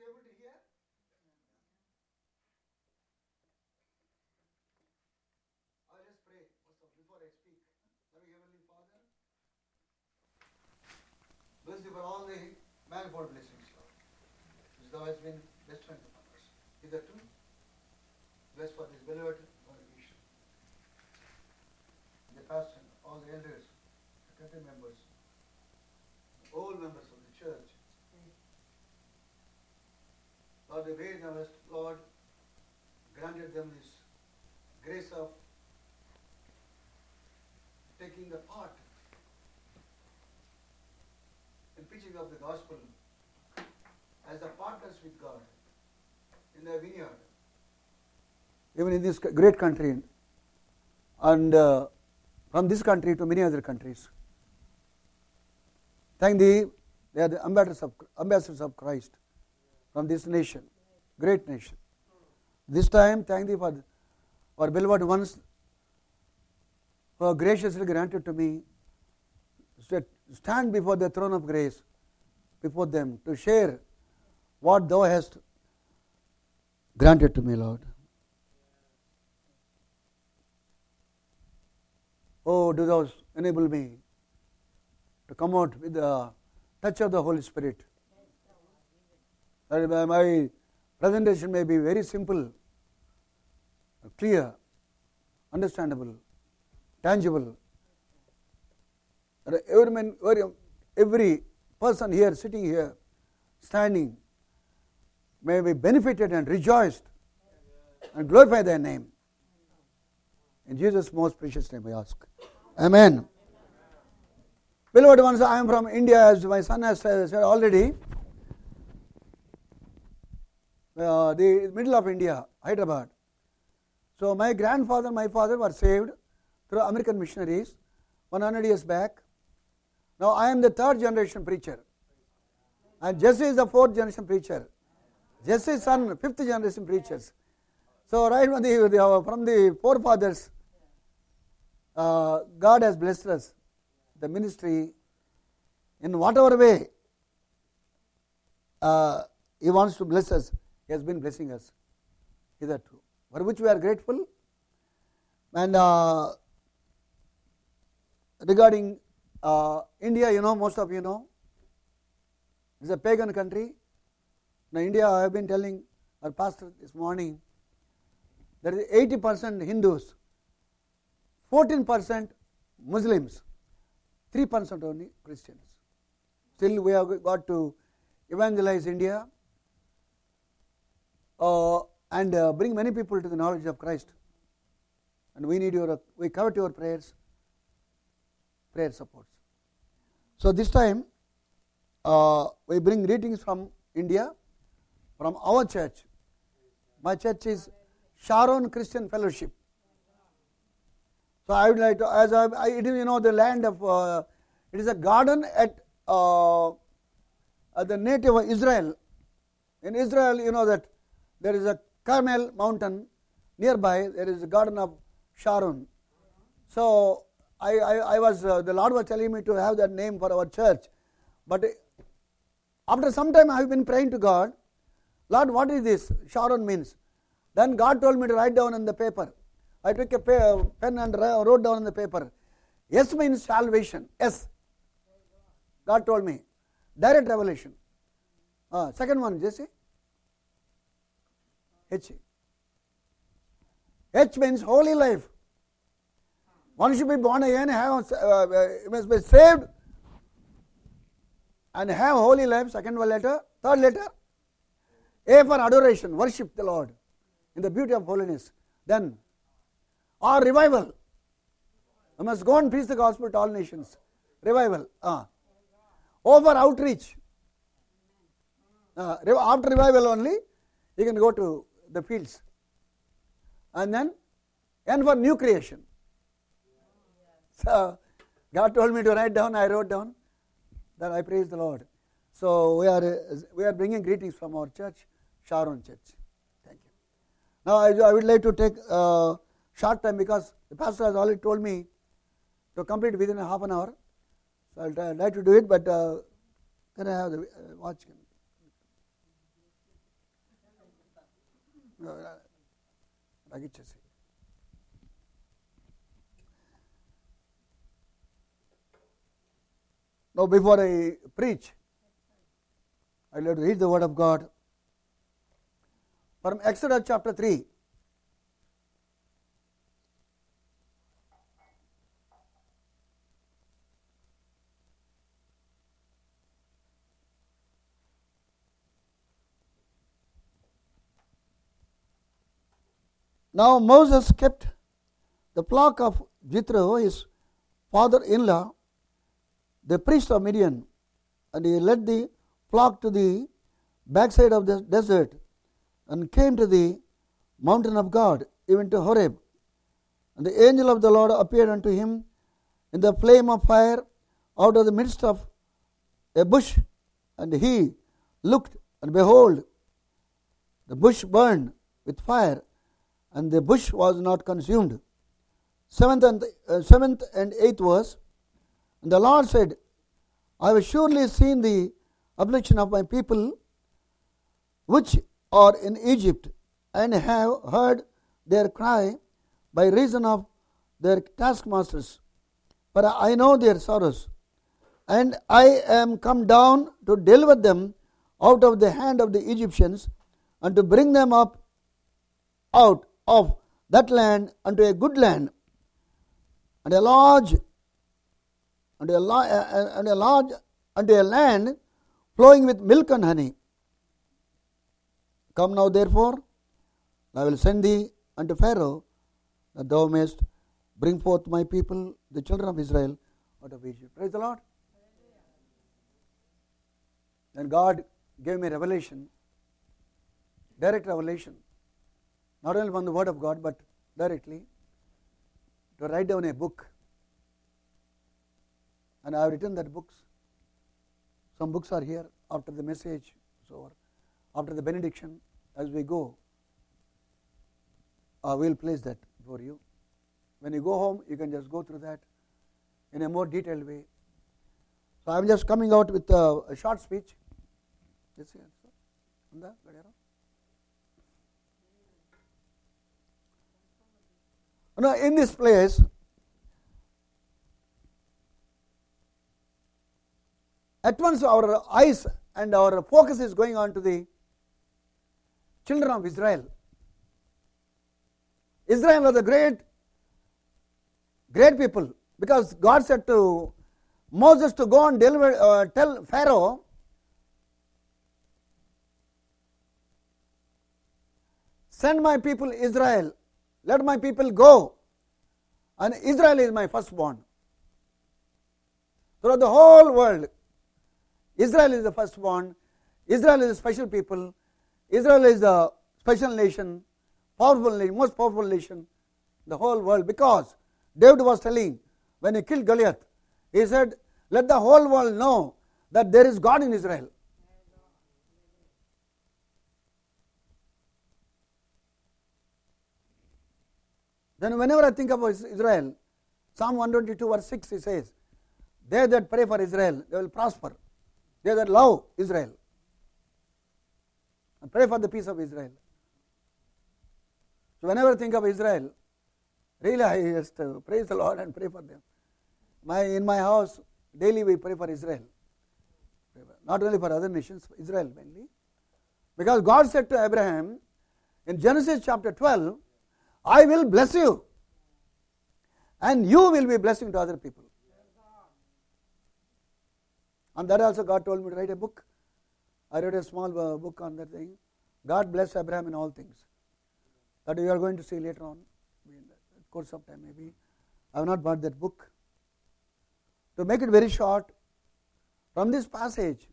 be able to hear? I'll just pray first of- before I speak. Loving Heavenly Father, bless you for all the manifold blessings, Lord, which thou hast been bestowing upon us. Hitherto, bless for this beloved congregation, the pastor, all the elders, the country members, all members of the church. Lord, the thou hast, Lord, granted them this grace of taking the part in preaching of the gospel as the partners with God in the vineyard. Even in this great country, and uh, from this country to many other countries. Thank thee, they are the ambassadors of, ambassadors of Christ from this nation, great nation. This time, thank thee for our beloved ones who graciously granted to me stand before the throne of grace, before them, to share what thou hast granted to me, Lord. Oh, do thou enable me to come out with the touch of the Holy Spirit. That my- presentation may be very simple, clear, understandable, tangible. Every, man, every, person here, sitting here, standing, may be benefited and rejoiced and glorify their name. In Jesus' most precious name, I ask. Amen. Beloved ones, I am from India, as my son has said already. Uh, the middle of India, Hyderabad. So my grandfather, my father were saved through American missionaries 100 years back. Now I am the third generation preacher. And Jesse is the fourth generation preacher. Jesse's son, fifth generation preachers. So right from the, from the forefathers, uh, God has blessed us, the ministry, in whatever way uh, He wants to bless us. He has been blessing us hitherto, for which we are grateful. And uh, regarding uh, India, you know, most of you know, it's a pagan country. Now, India, I have been telling our pastor this morning, there is 80% Hindus, 14% Muslims, 3% only Christians. Still, we have got to evangelize India and uh, bring many people to the knowledge of Christ. And we need your, we covet your prayers, prayer supports. So this time, uh, we bring greetings from India, from our church. My church is Sharon Christian Fellowship. So I would like to, as I, I it is you know the land of, uh, it is a garden at, uh, at the native of Israel. In Israel, you know that there is a Carmel mountain nearby. There is a garden of Sharon. So I, I, I was uh, the Lord was telling me to have that name for our church, but after some time I have been praying to God, Lord, what is this? Sharon means. Then God told me to write down on the paper. I took a pen and wrote down on the paper. S means salvation. S. God told me. Direct revelation. Uh, second one, Jesse. H. H means holy life. One should be born again, have, uh, uh, must be saved, and have holy life. Second letter. Third letter. A for adoration, worship the Lord in the beauty of holiness. Then, or revival. You must go and preach the gospel to all nations. Revival. Ah. O for outreach. Uh, after revival only, you can go to the fields. And then, N for new creation. So, God told me to write down, I wrote down. Then I praise the Lord. So, we are, we are bringing greetings from our church, Sharon Church. Thank you. Now, I, I would like to take a short time because the pastor has already told me to complete within a half an hour. So, I'll try, like to do it, but uh, can I have the uh, watch? नागिच्छसि Now, before I preach, I'd like to read the Word of God from Exodus chapter 3. Now Moses kept the flock of Jethro, his father in law, the priest of Midian, and he led the flock to the backside of the desert and came to the mountain of God, even to Horeb. And the angel of the Lord appeared unto him in the flame of fire out of the midst of a bush, and he looked, and behold, the bush burned with fire, and the bush was not consumed. Seventh and, uh, seventh and eighth verse. And the Lord said, I have surely seen the affliction of my people which are in Egypt, and have heard their cry by reason of their taskmasters. But I know their sorrows, and I am come down to deliver them out of the hand of the Egyptians, and to bring them up out of that land unto a good land, and a large, and a, and uh, uh, a large, unto a land flowing with milk and honey. Come now, therefore, I will send thee unto Pharaoh, that thou mayest bring forth my people, the children of Israel, out of Egypt. Praise the Lord. Then God gave me revelation, direct revelation, not only from the Word of God, but directly, to write down a book. And I have written that books. Some books are here after the message over, after the benediction, as we go. We will place that for you. When you go home, you can just go through that in a more detailed way. So I am just coming out with a, a short speech. Yes, yes. Now, in this place, at once our eyes and our focus is going on to the children of Israel. Israel was a great, great people because God said to Moses to go and deliver, uh, tell Pharaoh send my people Israel, let my people go. And Israel is my firstborn. Throughout the whole world, Israel is the firstborn. Israel is a special people. Israel is a special nation, powerful nation, most powerful nation, the whole world. Because David was telling when he killed Goliath, he said, "Let the whole world know that there is God in Israel." Then, whenever I think about Israel, Psalm 122, verse 6, he says, They that pray for Israel, they will prosper. They that love Israel. And pray for the peace of Israel. So, whenever I think of Israel, really I just uh, praise the Lord and pray for them. My, in my house, daily we pray for Israel. Not only for other nations, Israel mainly. Because God said to Abraham in Genesis chapter 12, I will bless you. And you will be blessing to other people. And that also God told me to write a book. I wrote a small uh, book on that thing. God bless Abraham in all things. That we are going to see later on in the course of time maybe. I have not bought that book. To make it very short, from this passage,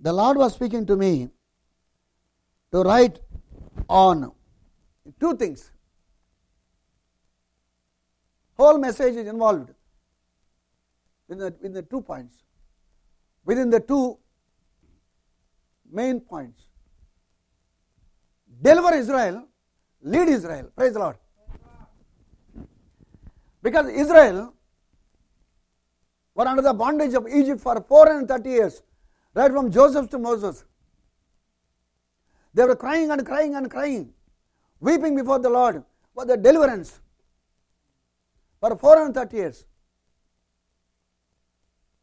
the Lord was speaking to me to write on Two things. Whole message is involved in the, within the two points. Within the two main points. Deliver Israel, lead Israel. Praise the Lord. Because Israel were under the bondage of Egypt for 430 years, right from Joseph to Moses. They were crying and crying and crying, weeping before the Lord for the deliverance for 430 years.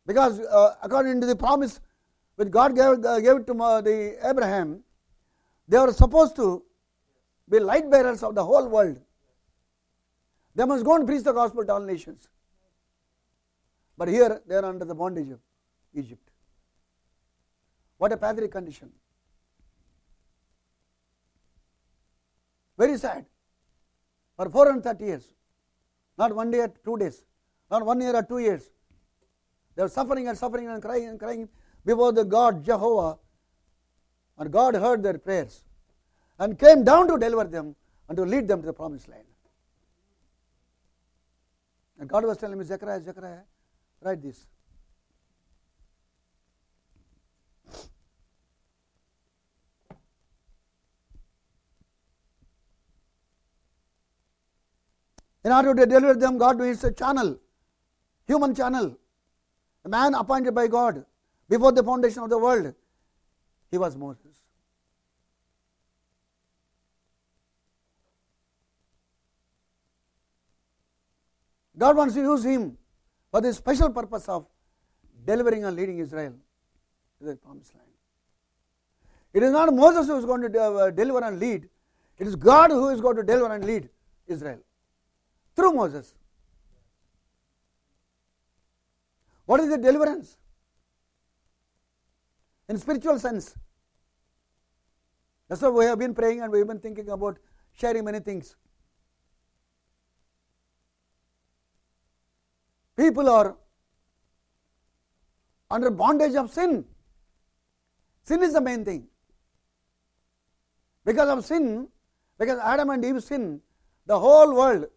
Because uh, according to the promise which God gave, uh, gave to uh, the Abraham, they were supposed to be light bearers of the whole world. They must go and preach the gospel to all nations. But here they are under the bondage of Egypt. What a pathetic condition. Very sad. For 430 years. Not one day or two days. Not one year or two years. They were suffering and suffering and crying and crying before the God Jehovah. And God heard their prayers and came down to deliver them and to lead them to the promised land. And God was telling me, Zechariah, Zechariah, write this. In order to deliver them, God is a channel, human channel, a man appointed by God before the foundation of the world. He was Moses. God wants to use him for the special purpose of delivering and leading Israel to the promised land. It is not Moses who is going to uh, deliver and lead, it is God who is going to deliver and lead Israel through Moses. What is the deliverance? In spiritual sense. That's why we have been praying and we have been thinking about sharing many things. People are under bondage of sin. Sin is the main thing. Because of sin, because Adam and Eve sin, the whole world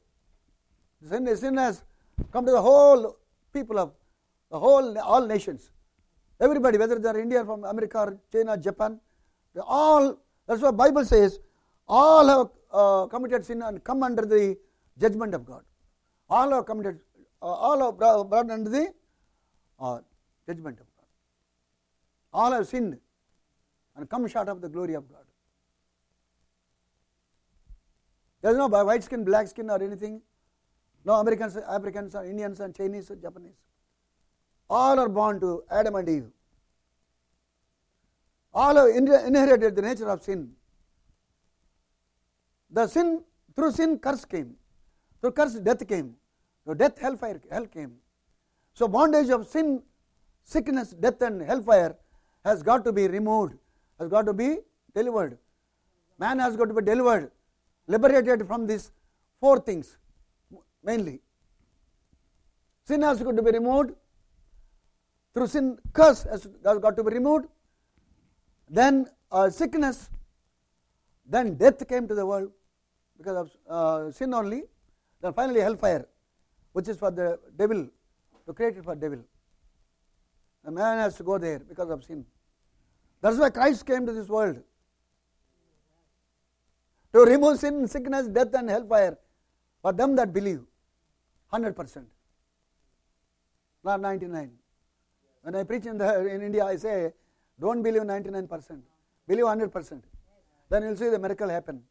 Sin, sin has come to the whole people of the whole all nations. Everybody, whether they are India, from America, or China, Japan, they all. That's what Bible says. All have uh, committed sin and come under the judgment of God. All have committed. Uh, all have brought under the uh, judgment of God. All have sinned and come short of the glory of God. There is no white skin, black skin, or anything. No Americans, Africans, or Indians, and Chinese, or Japanese. All are born to Adam and Eve. All have inherited the nature of sin. The sin, through sin, curse came. Through curse, death came. Through death, hellfire, hell came. So, bondage of sin, sickness, death, and hellfire has got to be removed, has got to be delivered. Man has got to be delivered, liberated from these four things mainly. Sin has got to be removed. Through sin, curse has got to be removed. Then uh, sickness. Then death came to the world because of uh, sin only. Then finally hellfire, which is for the devil, to create it for devil. The man has to go there because of sin. That's why Christ came to this world. To remove sin, sickness, death, and hellfire for them that believe. 100%. Not 99. When I preach in, the, in India, I say, don't believe 99%. Believe 100%. Then you'll see the miracle happen.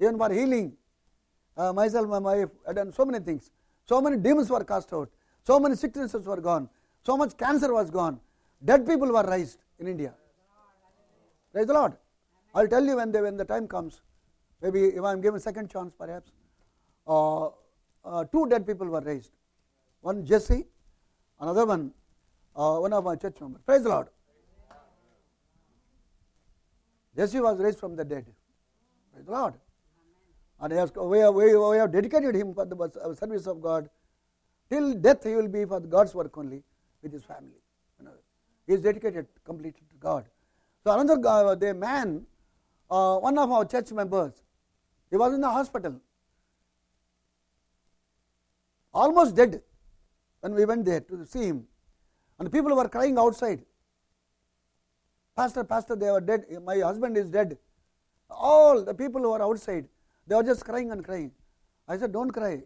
Even for healing, uh, myself, my wife, I done so many things. So many demons were cast out. So many sicknesses were gone. So much cancer was gone. Dead people were raised in India. Praise the Lord. I'll tell you when, they, when the time comes. Maybe if I'm given second chance, perhaps. Uh, two dead people were raised. One Jesse, another one, uh, one of my church members. Praise the Lord. Jesse was raised from the dead. Praise the Lord. And has, we, have, we have dedicated him for the uh, service of God. Till death, he will be for God's work only with his family. You know, he is dedicated completely to God. So another guy, the man, uh, one of our church members, he was in the hospital almost dead when we went there to see him. And people were crying outside. Pastor, Pastor, they were dead. My husband is dead. All the people who were outside, they were just crying and crying. I said, Don't cry.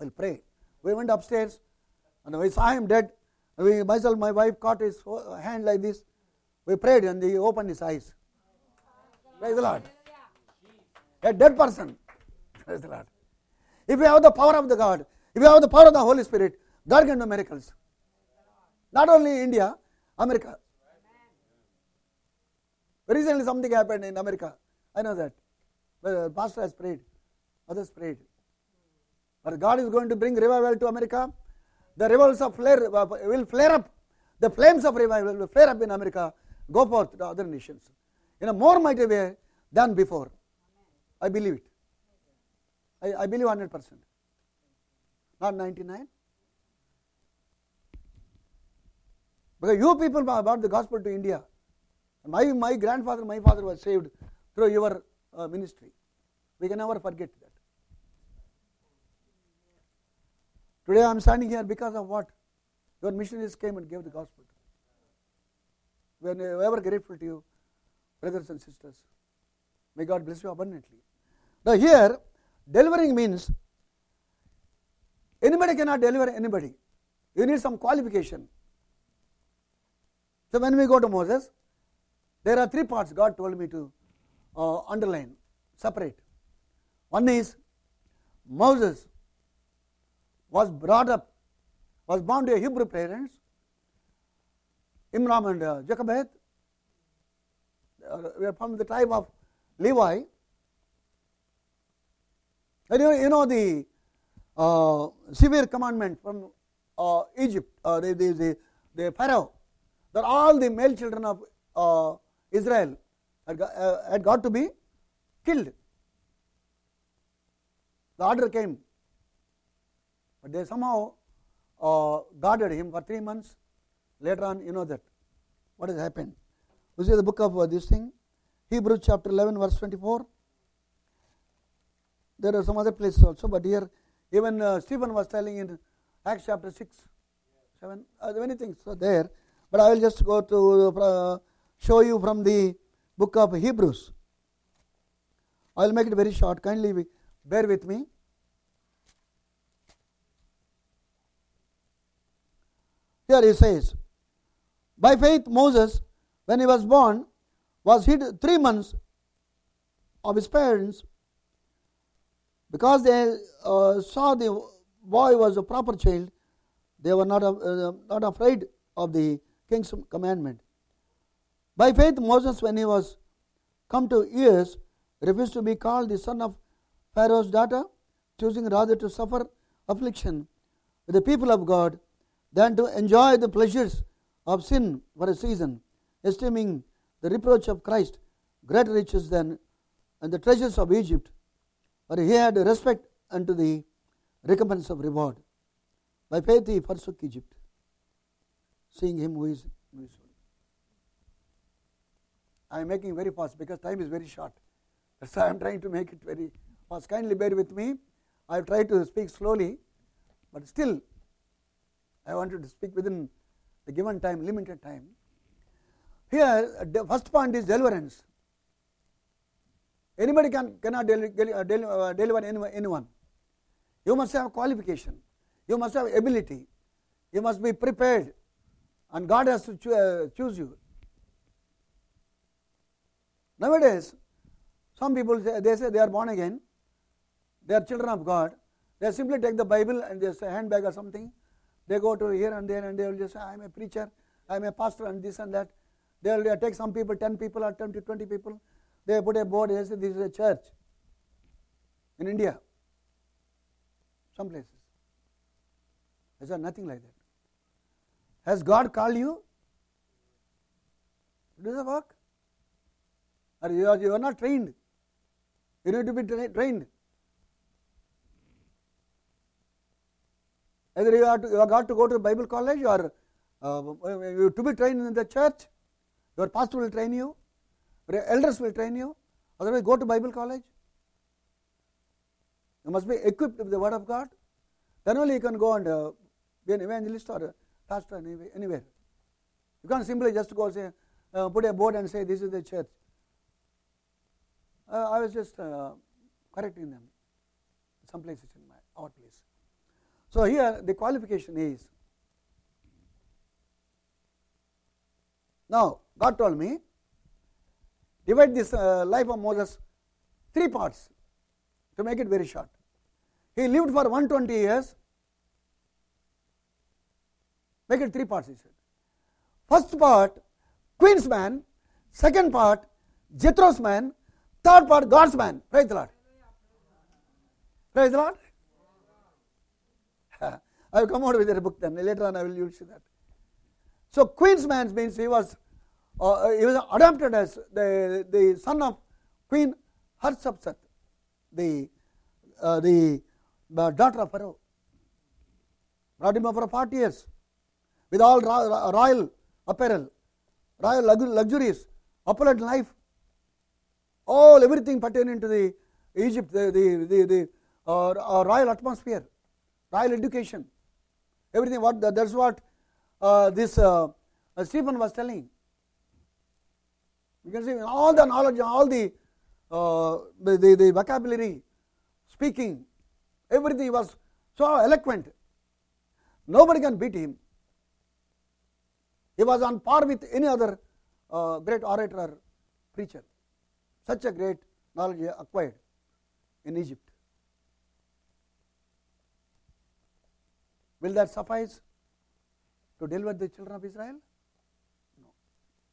I'll pray. We went upstairs and we saw him dead. We, myself, my wife caught his hand like this. We prayed and he opened his eyes. Praise the Lord. A dead person. Praise the Lord. If you have the power of the God, if you have the power of the Holy Spirit, God can do miracles. Not only India, America. Recently something happened in America. I know that. The pastor has prayed. Others prayed. But God is going to bring revival to America. The revivals of flare uh, will flare up. The flames of revival will flare up in America, go forth to other nations in a more mighty way than before. I believe it. I, I believe 100%. Not 99. Because you people brought the gospel to India. My, my grandfather, my father was saved through your uh, ministry. We can never forget that. Today I am standing here because of what? Your missionaries came and gave the gospel. We are ever grateful to you, brothers and sisters. May God bless you abundantly. Now, here, delivering means anybody cannot deliver anybody. You need some qualification. So, when we go to Moses, there are three parts God told me to uh, underline, separate. One is Moses was brought up, was born to a Hebrew parents, Imram and uh, Jochebed. Uh, we are from the tribe of Levi. And you, you know the uh, severe commandment from uh, Egypt, uh, the, the, the, the, Pharaoh, that all the male children of uh, Israel had got, uh, had got to be killed. The order came but they somehow uh, guarded him for three months. Later on, you know that what has happened. You see the book of this thing, Hebrews chapter 11, verse 24. There are some other places also, but here even uh, Stephen was telling in Acts chapter 6, 7, uh, many things are there. But I will just go to uh, show you from the book of Hebrews. I will make it very short. Kindly bear with me. Here he says, By faith, Moses, when he was born, was hid three months of his parents because they uh, saw the boy was a proper child. They were not, uh, not afraid of the king's commandment. By faith, Moses, when he was come to years, refused to be called the son of Pharaoh's daughter, choosing rather to suffer affliction with the people of God than to enjoy the pleasures of sin for a season, esteeming the reproach of Christ greater riches than and the treasures of Egypt, for he had respect unto the recompense of reward. By faith he forsook Egypt, seeing him who is. I am making very fast because time is very short. That's why I am trying to make it very fast. Kindly bear with me. I have tried to speak slowly, but still I wanted to speak within the given time, limited time. Here, the first point is deliverance. Anybody can, cannot deli, uh, deli, uh, deliver anyone. You must have qualification. You must have ability. You must be prepared. And God has to cho uh, choose you. Nowadays, some people say, they say they are born again. They are children of God. They simply take the Bible and just a handbag or something they go to here and there and they will just say, I am a preacher, I am a pastor and this and that. They will take some people, 10 people or 10 to 20 people. They put a board, they say this is a church in India. Some places. Is there nothing like that? Has God called you? Do the work? Or you are, you are not trained. You need to be tra trained. Either you have, to, you have got to go to Bible college or uh, to be trained in the church, your pastor will train you, elders will train you, otherwise go to Bible college. You must be equipped with the Word of God. Then only you can go and uh, be an evangelist or a pastor anywhere. You can't simply just go say, uh, put a board and say this is the church. Uh, I was just uh, correcting them some places in my our place. So, here the qualification is now God told me divide this uh, life of Moses three parts to make it very short. He lived for 120 years. Make it three parts, he said. First part, Queen's man. Second part, Jethro's man. Third part, God's man. Praise the Lord. Praise the Lord. I will come out with a book then. Later on, I will use that. So, Queen's man means he was uh, he was adopted as the, the son of Queen Hatshepsut, the, uh, the the daughter of Pharaoh. Brought him for 40 years with all royal apparel, royal luxuries, opulent life, all everything pertaining to the Egypt, the, the, the, the uh, uh, royal atmosphere, royal education, everything. What that's what uh, this uh, uh, Stephen was telling. You can see all the knowledge, all the, uh, the, the, the vocabulary, speaking, everything was so eloquent. Nobody can beat him. He was on par with any other uh, great orator or preacher. Such a great knowledge acquired in Egypt. Will that suffice to with the children of Israel? No.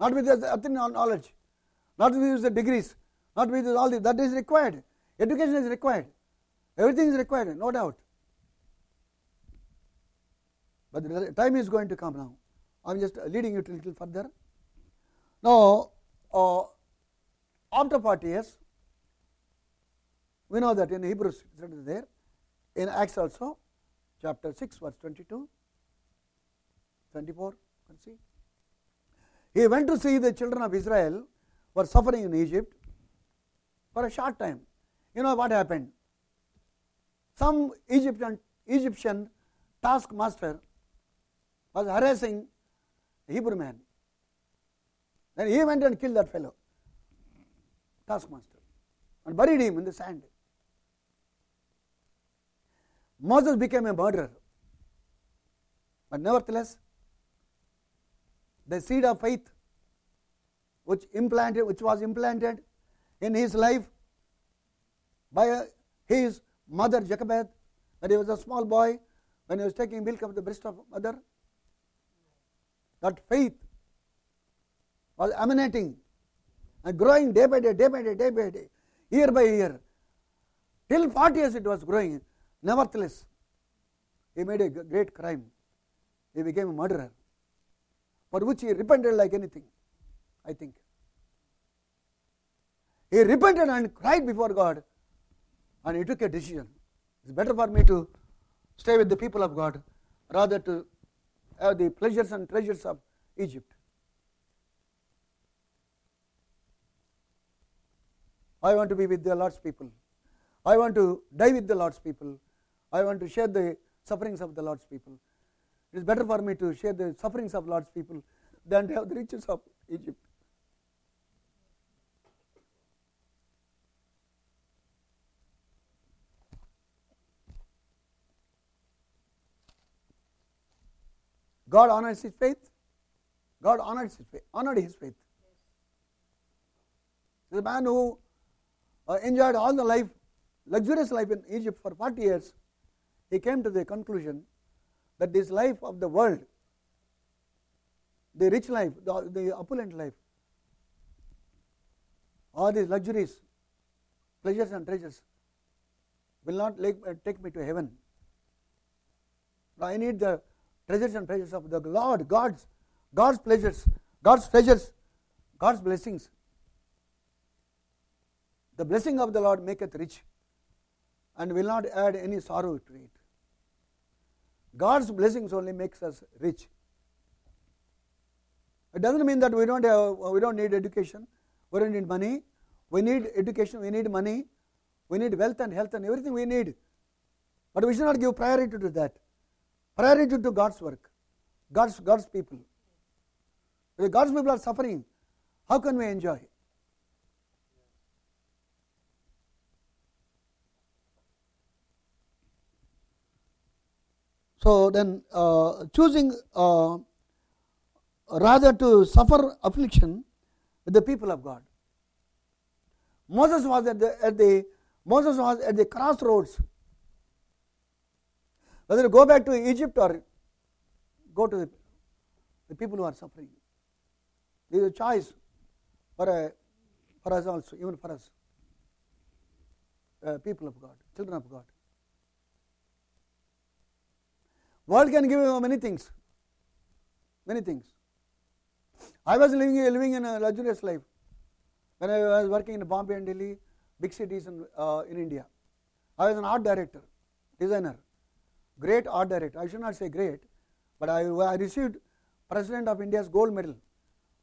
Not with the Athenian knowledge, not with the degrees, not with all this. That is required. Education is required. Everything is required, no doubt. But the time is going to come now. I am just leading it a little further. Now, uh, after 40 years, we know that in Hebrews it is there, in Acts also, chapter 6, verse 22, 24, you can see. He went to see the children of Israel were suffering in Egypt for a short time. You know what happened? Some Egyptian, Egyptian taskmaster was harassing Hebrew man. Then he went and killed that fellow, taskmaster, and buried him in the sand. Moses became a murderer. But nevertheless, the seed of faith which implanted, which was implanted in his life by uh, his mother Jochebed, when he was a small boy, when he was taking milk of the breast of mother, that faith was emanating and growing day by day, day by day, day by day, year by year. Till 40 years it was growing. Nevertheless, he made a great crime. He became a murderer, for which he repented like anything, I think. He repented and cried before God and he took a decision. It's better for me to stay with the people of God rather to have the pleasures and treasures of Egypt. I want to be with the Lord's people. I want to die with the Lord's people. I want to share the sufferings of the Lord's people. It is better for me to share the sufferings of Lord's people than to have the riches of Egypt. God honors his faith. God honors his faith, honored his faith. The man who uh, enjoyed all the life, luxurious life in Egypt for 40 years, he came to the conclusion that this life of the world, the rich life, the, the opulent life, all these luxuries, pleasures and treasures will not uh, take me to heaven. I need the treasures and pleasures of the Lord, God's, God's pleasures, God's treasures, God's blessings. The blessing of the Lord maketh rich and will not add any sorrow to it. God's blessings only makes us rich. It doesn't mean that we don't have, uh, we don't need education, we don't need money. We need education, we need money, we need wealth and health and everything we need. But we should not give priority to that priority to God's work, God's, God's people. If God's people are suffering, how can we enjoy? So then, uh, choosing uh, rather to suffer affliction with the people of God. Moses was at the, at the Moses was at the crossroads. Whether go back to Egypt or go to the, the people who are suffering. There is a choice for, a, for us also, even for us, uh, people of God, children of God. World can give you many things, many things. I was living, living in a luxurious life when I was working in Bombay and Delhi, big cities in, uh, in India. I was an art director, designer, great art director. I should not say great, but I, I received President of India's gold medal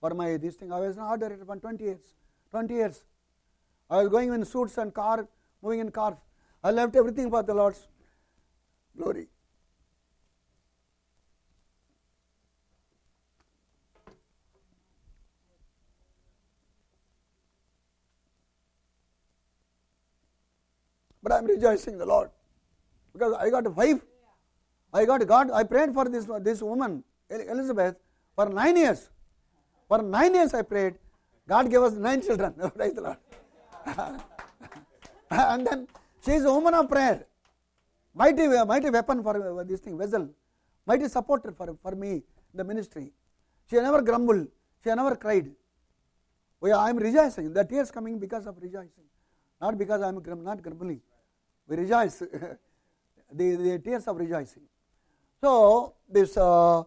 for my this thing. I was an art director for 20 years. 20 years. I was going in suits and car, moving in cars. I left everything for the Lord's glory. But I am rejoicing the Lord because I got a wife. I got God. I prayed for this this woman Elizabeth for nine years. For nine years I prayed. God gave us nine children. Praise the Lord. and then she is a woman of prayer. Mighty, mighty weapon for this thing, vessel. Mighty supporter for, for me the ministry. She never grumbled. She never cried. I am rejoicing. The tears coming because of rejoicing. Not because I am not grumbling. We rejoice. the, the tears of rejoicing. So, this uh,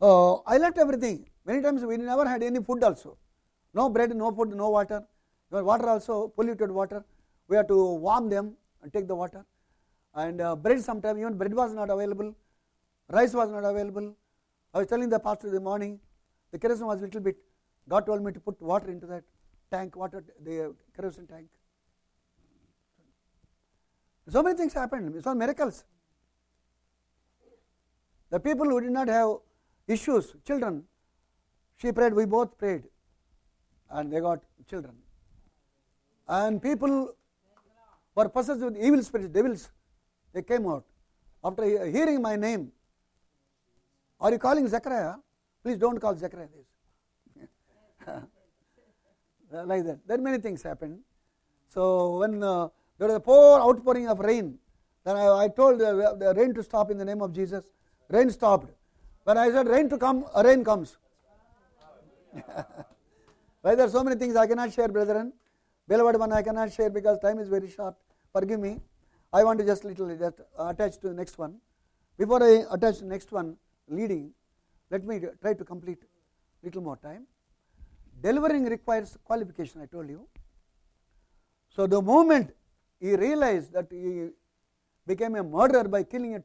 uh, I left everything. Many times we never had any food also. No bread, no food, no water. Water also, polluted water. We had to warm them and take the water. And uh, bread sometimes, even bread was not available. Rice was not available. I was telling the pastor in the morning, the kerosene was a little bit. God told me to put water into that tank, water, the kerosene tank. So many things happened. It's all miracles. The people who did not have issues, children, she prayed, we both prayed, and they got children. And people were possessed with evil spirits, devils, they came out. After hearing my name, are you calling Zechariah? Please don't call Zechariah this. like that. There many things happened. So when uh, there was a poor outpouring of rain. Then I, I told the, the, rain to stop in the name of Jesus. Rain stopped. When I said rain to come, a rain comes. Why there are so many things I cannot share, brethren. Beloved one, I cannot share because time is very short. Forgive me. I want to just little just attach to the next one. Before I attach the next one, leading, let me try to complete little more time. Delivering requires qualification, I told you. So the moment he realized that he became a murderer by killing an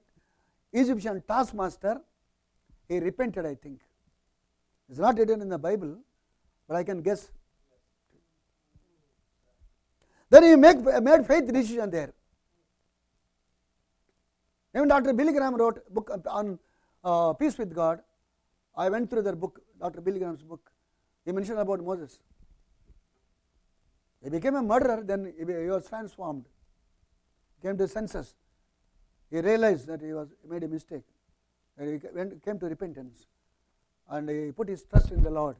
Egyptian taskmaster, he repented, I think. It's not written in the Bible, but I can guess. Then he make, made faith decision there. Even Dr. Billy Graham wrote a book on uh, peace with God. I went through their book, Dr. Billy Graham's book. He mentioned about Moses. He became a murderer, then he was transformed. Came to senses. He realized that he was made a mistake. And he went, came to repentance. And he put his trust in the Lord.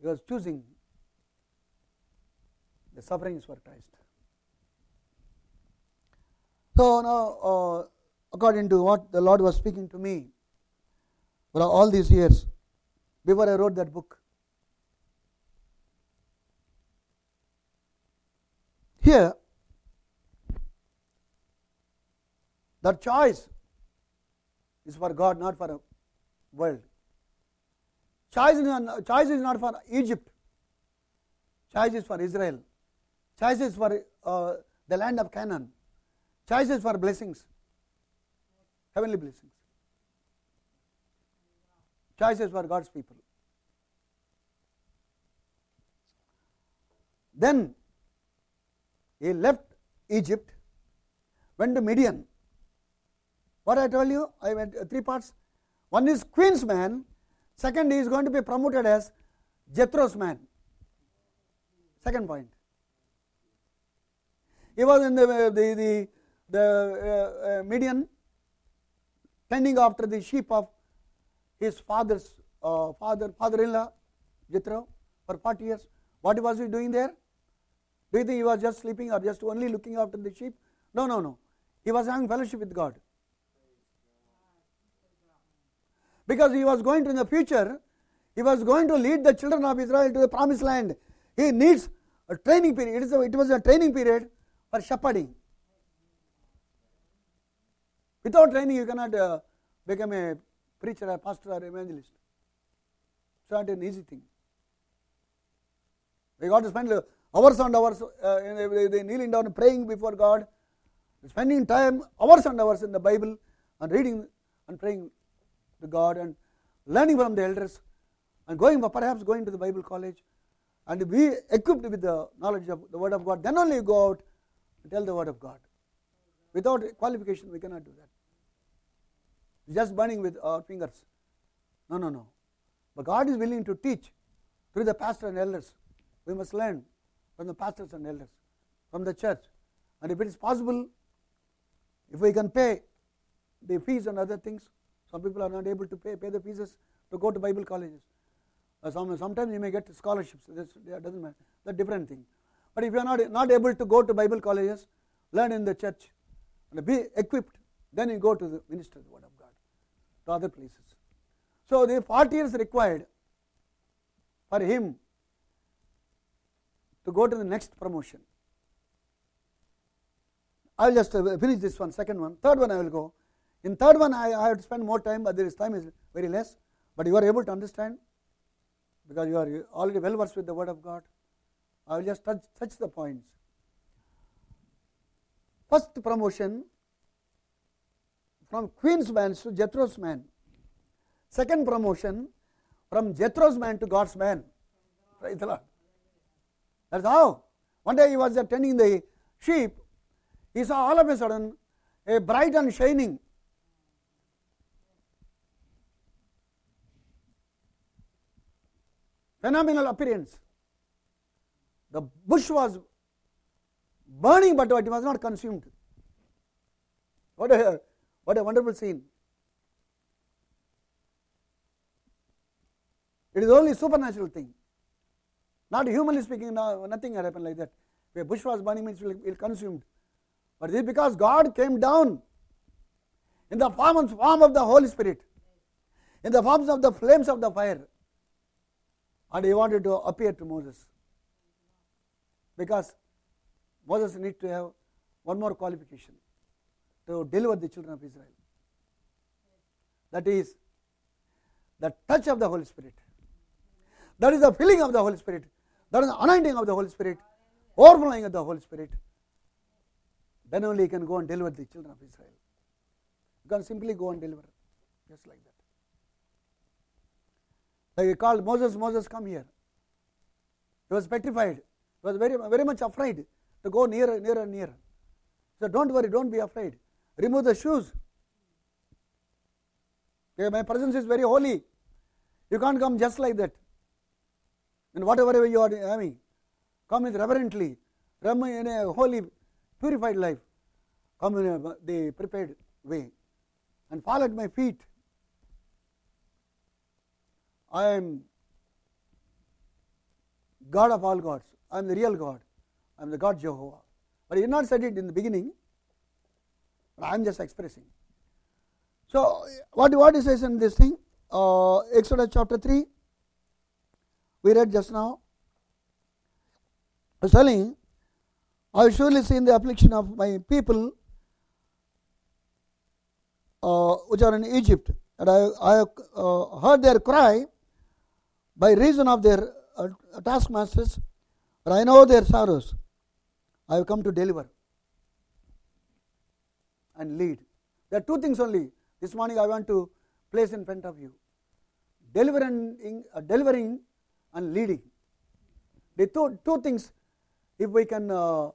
He was choosing the sufferings for Christ. So now, uh, according to what the Lord was speaking to me for all these years, before I wrote that book, Here, the choice is for God, not for a world. Choice is, not, choice is not for Egypt. Choice is for Israel. Choice is for uh, the land of Canaan. Choice is for blessings, heavenly blessings. Choice is for God's people. Then he left Egypt, went to Midian. What I told you, I went uh, three parts. One is Queen's man, second he is going to be promoted as Jethro's man. Second point. He was in the uh, the the, the uh, uh, Midian, tending after the sheep of his father's uh, father father-in-law Jethro for 40 years. What was he doing there? Do you think he was just sleeping or just only looking after the sheep? No, no, no. He was having fellowship with God. Because he was going to in the future, he was going to lead the children of Israel to the promised land. He needs a training period. It, a, it was a training period for shepherding. Without training, you cannot uh, become a preacher, a pastor, or evangelist. It's not an easy thing. We got to spend hours and hours uh, they kneeling down praying before God, spending time hours and hours in the Bible and reading and praying to God and learning from the elders and going perhaps going to the Bible college and be equipped with the knowledge of the Word of God. Then only you go out and tell the Word of God. Without qualification, we cannot do that. Just burning with our fingers. No, no, no. But God is willing to teach through the pastor and elders. We must learn from the pastors and elders, from the church. And if it is possible, if we can pay the fees and other things, some people are not able to pay, pay the fees to go to Bible colleges. Uh, some, sometimes you may get scholarships, that doesn't matter, that's a different thing. But if you are not, not able to go to Bible colleges, learn in the church and be equipped, then you go to the minister the word of God, to other places. So the 40 years required for him to go to the next promotion. I will just uh, finish this one, second one. Third one I will go. In third one, I, I have to spend more time, but there is time is very less. But you are able to understand because you are already well versed with the Word of God. I will just touch, touch the points. First promotion from Queen's man to Jethro's man. Second promotion from Jethro's man to God's man. Praise the Lord. That's how. One day he was tending the sheep. He saw all of a sudden a bright and shining phenomenal appearance. The bush was burning, but it was not consumed. What a, what a wonderful scene. It is only supernatural thing. Not humanly speaking, no, nothing had happened like that. A bush was burning, means it will consumed. But this is because God came down in the form, form of the Holy Spirit, in the forms of the flames of the fire, and he wanted to appear to Moses. Because Moses need to have one more qualification to deliver the children of Israel. That is the touch of the Holy Spirit. That is the filling of the Holy Spirit. That is the anointing of the Holy Spirit, overflowing of the Holy Spirit. Then only you can go and deliver the children of Israel. You can simply go and deliver, just like that. He called Moses, Moses, come here. He was petrified. He was very, very much afraid to go nearer, nearer, nearer. So don't worry, don't be afraid. Remove the shoes. My presence is very holy. You can't come just like that. And whatever way you are having, come with reverently, come in a holy, purified life. Come in a, the prepared way. And fall at my feet. I am God of all gods. I am the real God. I am the God Jehovah. But he did not said it in the beginning. I am just expressing. So, what, what he says in this thing? Uh, Exodus chapter 3 we read just now. was telling, I have surely seen the affliction of my people uh, which are in Egypt, and I, I have uh, heard their cry by reason of their uh, taskmasters, but I know their sorrows. I have come to deliver and lead. There are two things only. This morning I want to place in front of you. Delivering, uh, delivering and leading. The two, two things, if we can uh,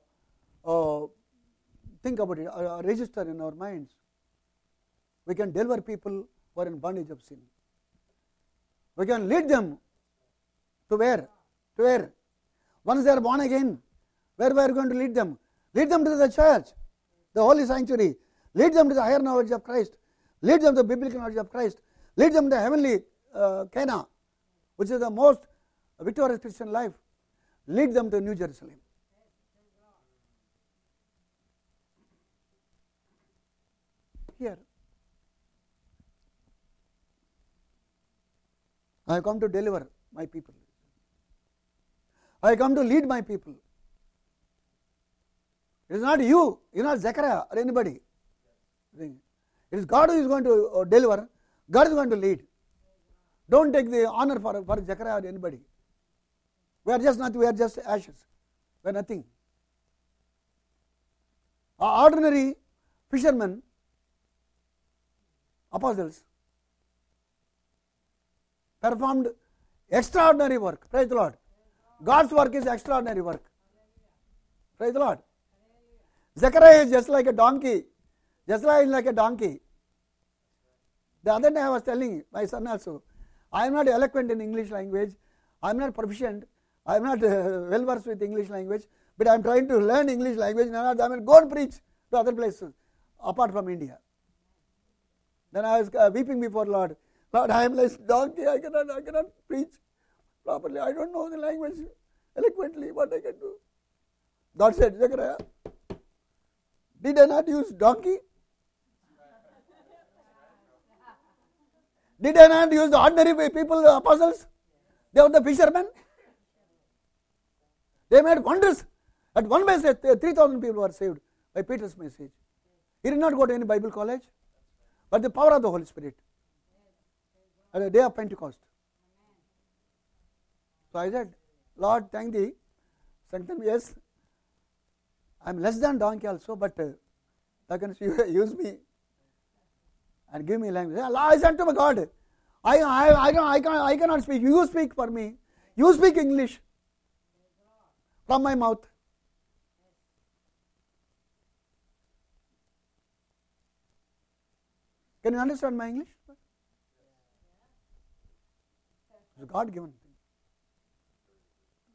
uh, think about it, uh, register in our minds, we can deliver people who are in bondage of sin. We can lead them to where? To where? Once they are born again, where we are going to lead them? Lead them to the church, the holy sanctuary. Lead them to the higher knowledge of Christ. Lead them to the biblical knowledge of Christ. Lead them to the heavenly uh, Canaan, which is the most victorious Christian life. Lead them to New Jerusalem. Here. I come to deliver my people. I come to lead my people. It is not you, it is not Zechariah or anybody. It is God who is going to deliver, God is going to lead. Don't take the honor for, for Zechariah or anybody. We are just nothing, we are just ashes. We are nothing. Our ordinary fishermen, apostles, performed extraordinary work. Praise the Lord. God's work is extraordinary work. Praise the Lord. Zechariah is just like a donkey. Zechariah is like a donkey. The other day I was telling my son also, I am not eloquent in English language. I am not proficient. I am not uh, well versed with English language. But I am trying to learn English language. Now I will go and preach to other places apart from India. Then I was uh, weeping before Lord. Lord, I am like donkey. I cannot, I cannot preach properly. I don't know the language eloquently. What I can do? God said, Zechariah, did I not use donkey? Did I not use the ordinary people, the apostles? They were the fishermen. They made wonders. At one message, uh, 3,000 people were saved by Peter's message. He did not go to any Bible college, but the power of the Holy Spirit at the day of Pentecost. So I said, Lord, thank thee. Sanctum, yes, I am less than donkey also, but uh, thou use me and give me language. I said to my God, I, I, I, can, I, can, I cannot speak. You speak for me. You speak English from my mouth. Can you understand my English? It's God given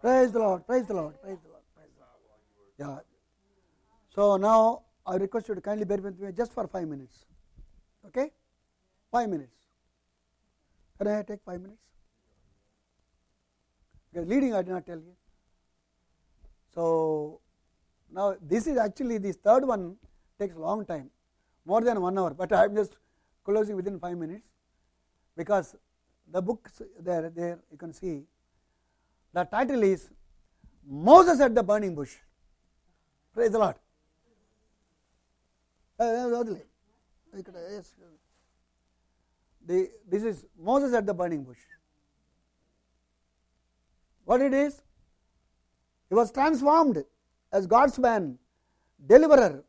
Praise the Lord, praise the Lord, praise the Lord, praise the Lord. Yeah. So now I request you to kindly bear with me just for five minutes. Okay? Five minutes. Can I take five minutes? Because leading I did not tell you. So now this is actually this third one takes long time, more than one hour, but I am just closing within five minutes because the books there there you can see the title is Moses at the burning bush. Praise the Lord. Uh, uh, the, this is Moses at the burning bush. What it is? He was transformed as God's man, deliverer,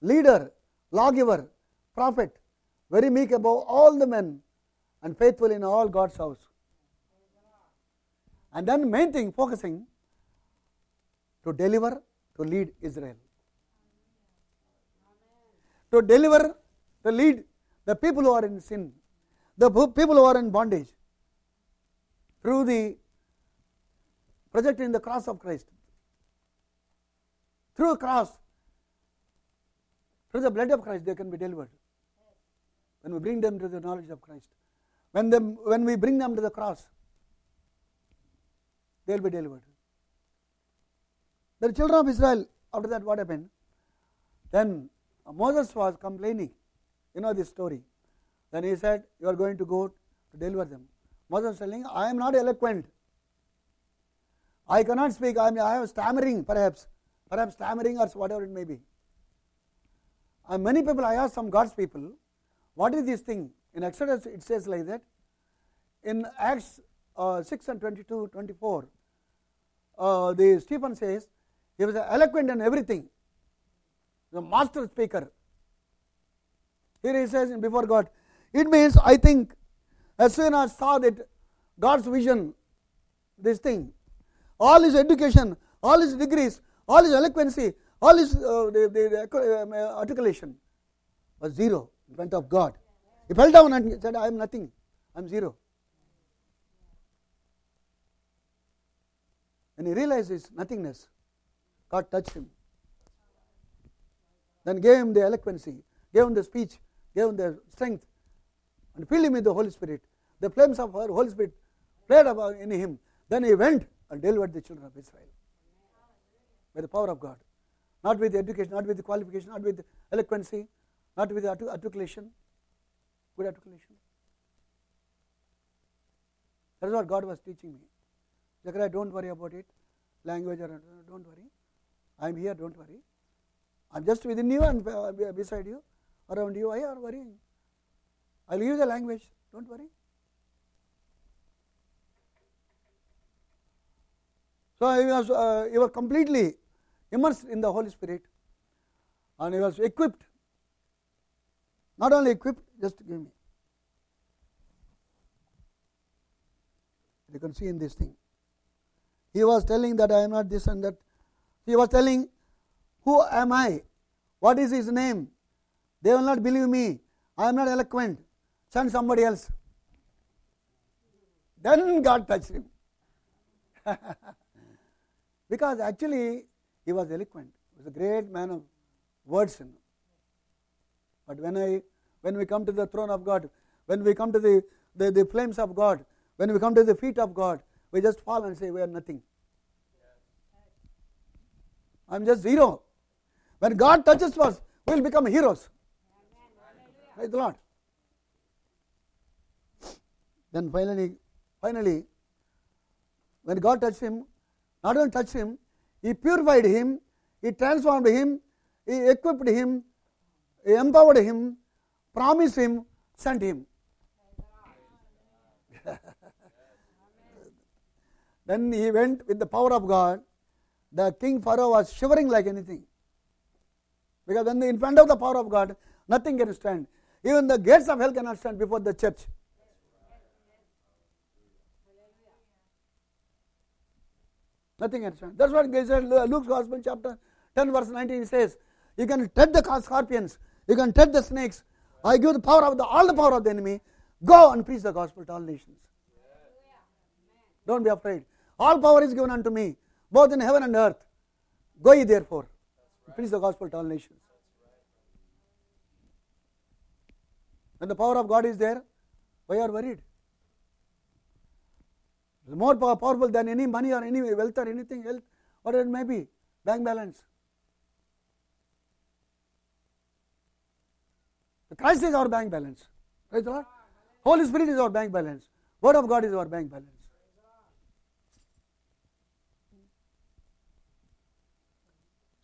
leader, lawgiver, prophet, very meek above all the men, and faithful in all God's house. And then main thing focusing to deliver, to lead Israel. To deliver, to lead the people who are in sin, the people who are in bondage through the project in the cross of Christ. Through cross, through the blood of Christ, they can be delivered. When we bring them to the knowledge of Christ, when them when we bring them to the cross, they will be delivered. The children of Israel, after that, what happened? Then Moses was complaining. You know this story. Then he said, You are going to go to deliver them. Moses was telling, I am not eloquent. I cannot speak. I, am, I have stammering, perhaps. Perhaps stammering or whatever it may be. And many people, I asked some God's people, what is this thing? In Exodus, it says like that. In Acts uh, 6 and 22, 24, uh, the Stephen says he was eloquent in everything, the master speaker. Here he says before God, it means I think as soon as I saw that God's vision, this thing, all his education, all his degrees, all his eloquency, all his uh, the, the, the, uh, articulation, was zero in front of God. He fell down and said, I am nothing. I am zero. When he realized his nothingness, God touched him. Then gave him the eloquency, gave him the speech, gave him the strength, and filled him with the Holy Spirit. The flames of our Holy Spirit played about in him. Then he went and delivered the children of Israel by the power of God. Not with education, not with qualification, not with eloquency, not with articulation, good articulation. That is what God was teaching me. Zechariah, don't worry about it. Language or don't worry. I am here, don't worry. I am just within you and beside you, around you. I are worrying? I will use the language, don't worry. So he was, uh, he was completely immersed in the Holy Spirit and he was equipped. Not only equipped, just give me. You can see in this thing. He was telling that I am not this and that. He was telling, Who am I? What is his name? They will not believe me. I am not eloquent. Send somebody else. Then God touched him. because actually he was eloquent. He was a great man of words. But when I when we come to the throne of God, when we come to the, the, the flames of God, when we come to the feet of God, we just fall and say we are nothing. I am just zero. When God touches us, we will become heroes. Praise the Lord. Then finally, finally, when God touched him, not only touched him, He purified him, He transformed him, He equipped him, He empowered him, promised him, sent him. then he went with the power of God. The king Pharaoh was shivering like anything. Because when in front of the power of God, nothing can stand. Even the gates of hell cannot stand before the church. Nothing can stand. That's what Luke's Gospel, chapter 10, verse 19 says. You can tread the scorpions, you can tread the snakes. I give the power of the all the power of the enemy. Go and preach the gospel to all nations. Don't be afraid. All power is given unto me, both in heaven and earth. Go ye therefore. Preach the gospel to all nations. When the power of God is there, why are worried? It's more powerful than any money or any wealth or anything else, whatever it may be. Bank balance. The Christ is our bank balance. Praise the Lord. Holy Spirit is our bank balance. Word of God is our bank balance.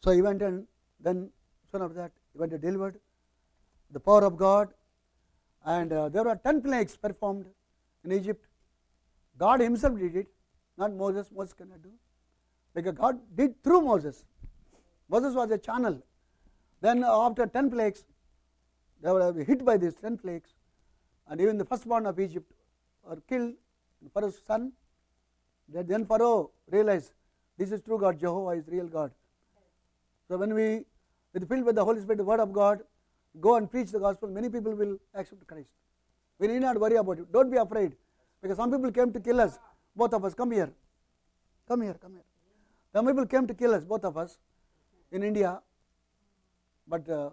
So he went and then soon after that he went and delivered the power of God and uh, there were 10 plagues performed in Egypt. God himself did it, not Moses. Moses cannot do. Because God did through Moses. Moses was a channel. Then after 10 plagues, they were hit by these 10 plagues and even the firstborn of Egypt were killed. Pharaoh's son. Then Pharaoh realized this is true God, Jehovah is real God. So when we, with filled with the Holy Spirit, the Word of God, go and preach the gospel, many people will accept Christ. We need not worry about it. Don't be afraid. Because some people came to kill us. Both of us. Come here. Come here. Come here. Some people came to kill us, both of us, in India. But uh,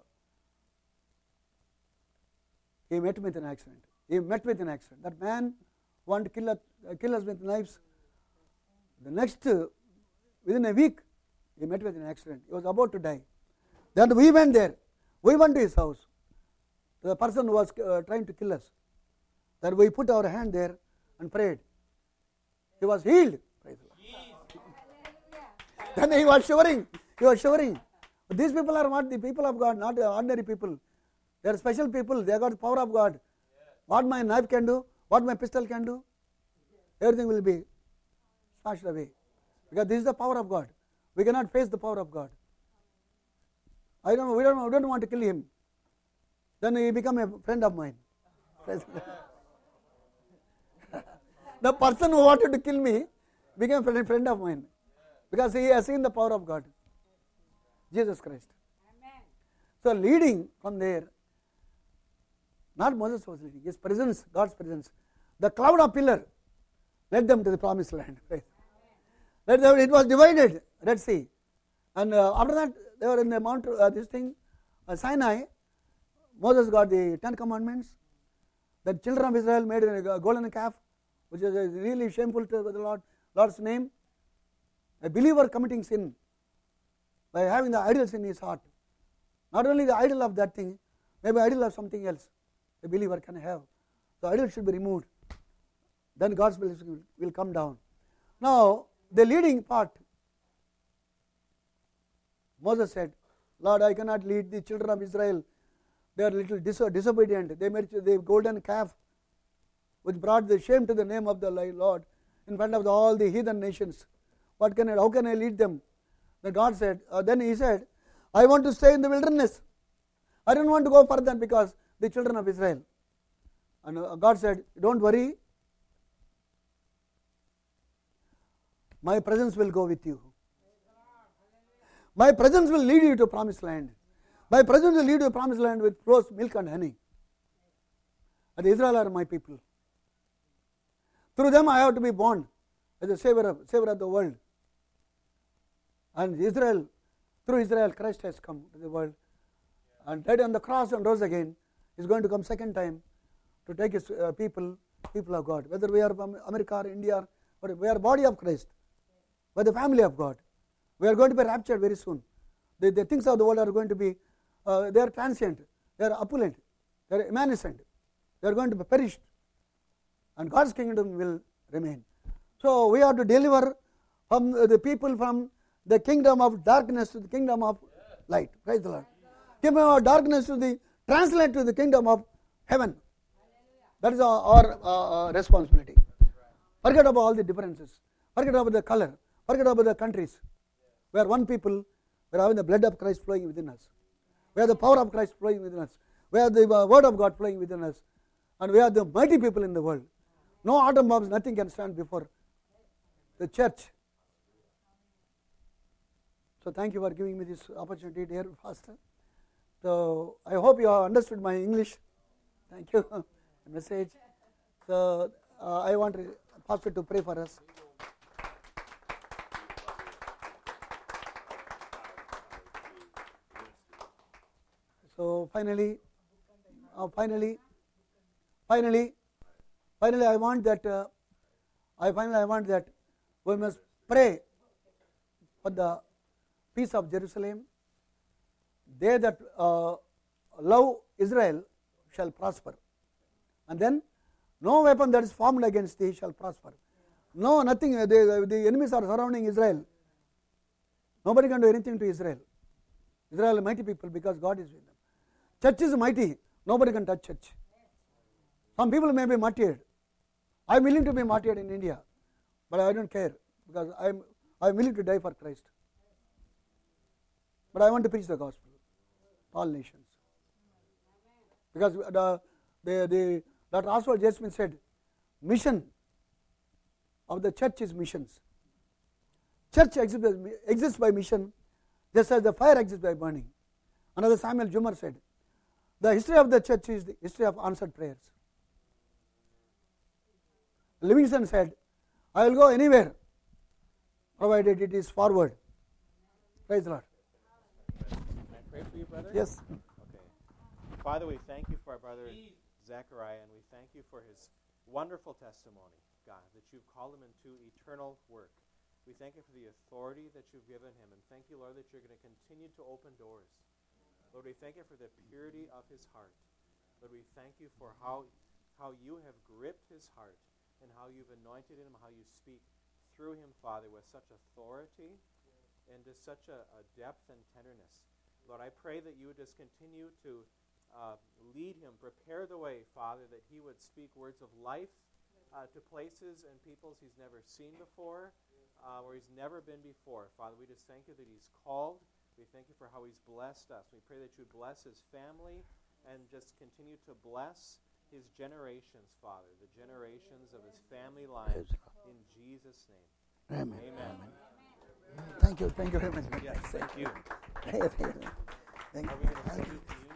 he met with an accident. He met with an accident. That man wanted to kill us, uh, kill us with knives. The next, uh, within a week, he met with an accident. He was about to die. Then we went there. We went to his house. The person who was uh, trying to kill us. Then we put our hand there and prayed. He was healed. then he was shivering. He was shivering. But these people are not the people of God, not ordinary people. They are special people. They got the power of God. What my knife can do, what my pistol can do, everything will be smashed away. Because this is the power of God. We cannot face the power of God. I don't, we, don't, we don't want to kill him. Then he become a friend of mine. the person who wanted to kill me became a friend of mine because he has seen the power of God. Jesus Christ. Amen. So leading from there, Not Moses was leading, his presence, God's presence. The cloud of pillar led them to the promised land. It was divided, Red Sea. And uh, after that, they were in the mount, uh, this thing, uh, Sinai. Moses got the Ten Commandments. The children of Israel made a golden calf, which is really shameful to the Lord, Lord's name. A believer committing sin by having the idols in his heart. Not only the idol of that thing, maybe idol of something else a believer can have. The idol should be removed. Then God's blessing will come down. Now, the leading part, Moses said, Lord, I cannot lead the children of Israel. They are little disobedient. They made the golden calf, which brought the shame to the name of the Lord in front of the, all the heathen nations. What can I, how can I lead them? The God said, uh, then he said, I want to stay in the wilderness. I don't want to go further because the children of Israel. And uh, God said, Don't worry, my presence will go with you. My presence will lead you to promised land. My presence will lead you to promised land with flows milk and honey. And Israel are my people. Through them I have to be born as a savior of, savior of the world. And Israel, through Israel, Christ has come to the world and died on the cross and rose again. Is going to come second time to take his uh, people, people of God. Whether we are from America or India, or we are body of Christ. We are the family of God. We are going to be raptured very soon. The, the things of the world are going to be, uh, they are transient, they are opulent, they are evanescent, they are going to be perished. And God's kingdom will remain. So we have to deliver from the people from the kingdom of darkness to the kingdom of light. Praise the Lord. Kingdom of darkness to the translate to the kingdom of heaven. That is our, our uh, responsibility. Forget about all the differences. Forget about the color. Forget about the countries. We are one people. We are having the blood of Christ flowing within us. We have the power of Christ flowing within us. We have the uh, word of God flowing within us. And we are the mighty people in the world. No atom bombs, nothing can stand before the church. So thank you for giving me this opportunity, dear pastor. So I hope you have understood my English. Thank you. message. So uh, I want pastor to pray for us. So finally, uh, finally, finally, finally, I want that. Uh, I finally I want that we must pray for the peace of Jerusalem. They that uh, love Israel shall prosper. And then, no weapon that is formed against thee shall prosper. No, nothing. The, the enemies are surrounding Israel. Nobody can do anything to Israel. Israel mighty people because God is with them. Church is mighty. Nobody can touch church. Some people may be martyred. I am willing to be martyred in India, but I don't care because I am I am willing to die for Christ. But I want to preach the gospel, all nations, because the the, the Dr. Oswald J. Smith said, mission of the church is missions. Church exists by mission, just as the fire exists by burning. Another Samuel Zwemer said, the history of the church is the history of answered prayers. Livingstone said, I will go anywhere provided it is forward. Praise the Lord. Can I pray for you, brother? Yes. Okay. Father, we thank you for our brother Zechariah, and we thank you for his wonderful testimony, God, that you've called him into eternal work. We thank you for the authority that you've given him, and thank you, Lord, that you're going to continue to open doors. Lord, we thank you for the purity of his heart. Lord, we thank you for how, how you have gripped his heart and how you've anointed him, how you speak through him, Father, with such authority and to such a, a depth and tenderness. Lord, I pray that you would just continue to uh, lead him, prepare the way, Father, that he would speak words of life uh, to places and peoples he's never seen before, uh, where he's never been before. Father, we just thank you that he's called. We thank you for how he's blessed us. We pray that you bless his family and just continue to bless his generations, Father, the generations of his family line. In Jesus' name. Amen. Amen. Thank you. Thank you very much. Yes, thank you. Thank you. Thank you.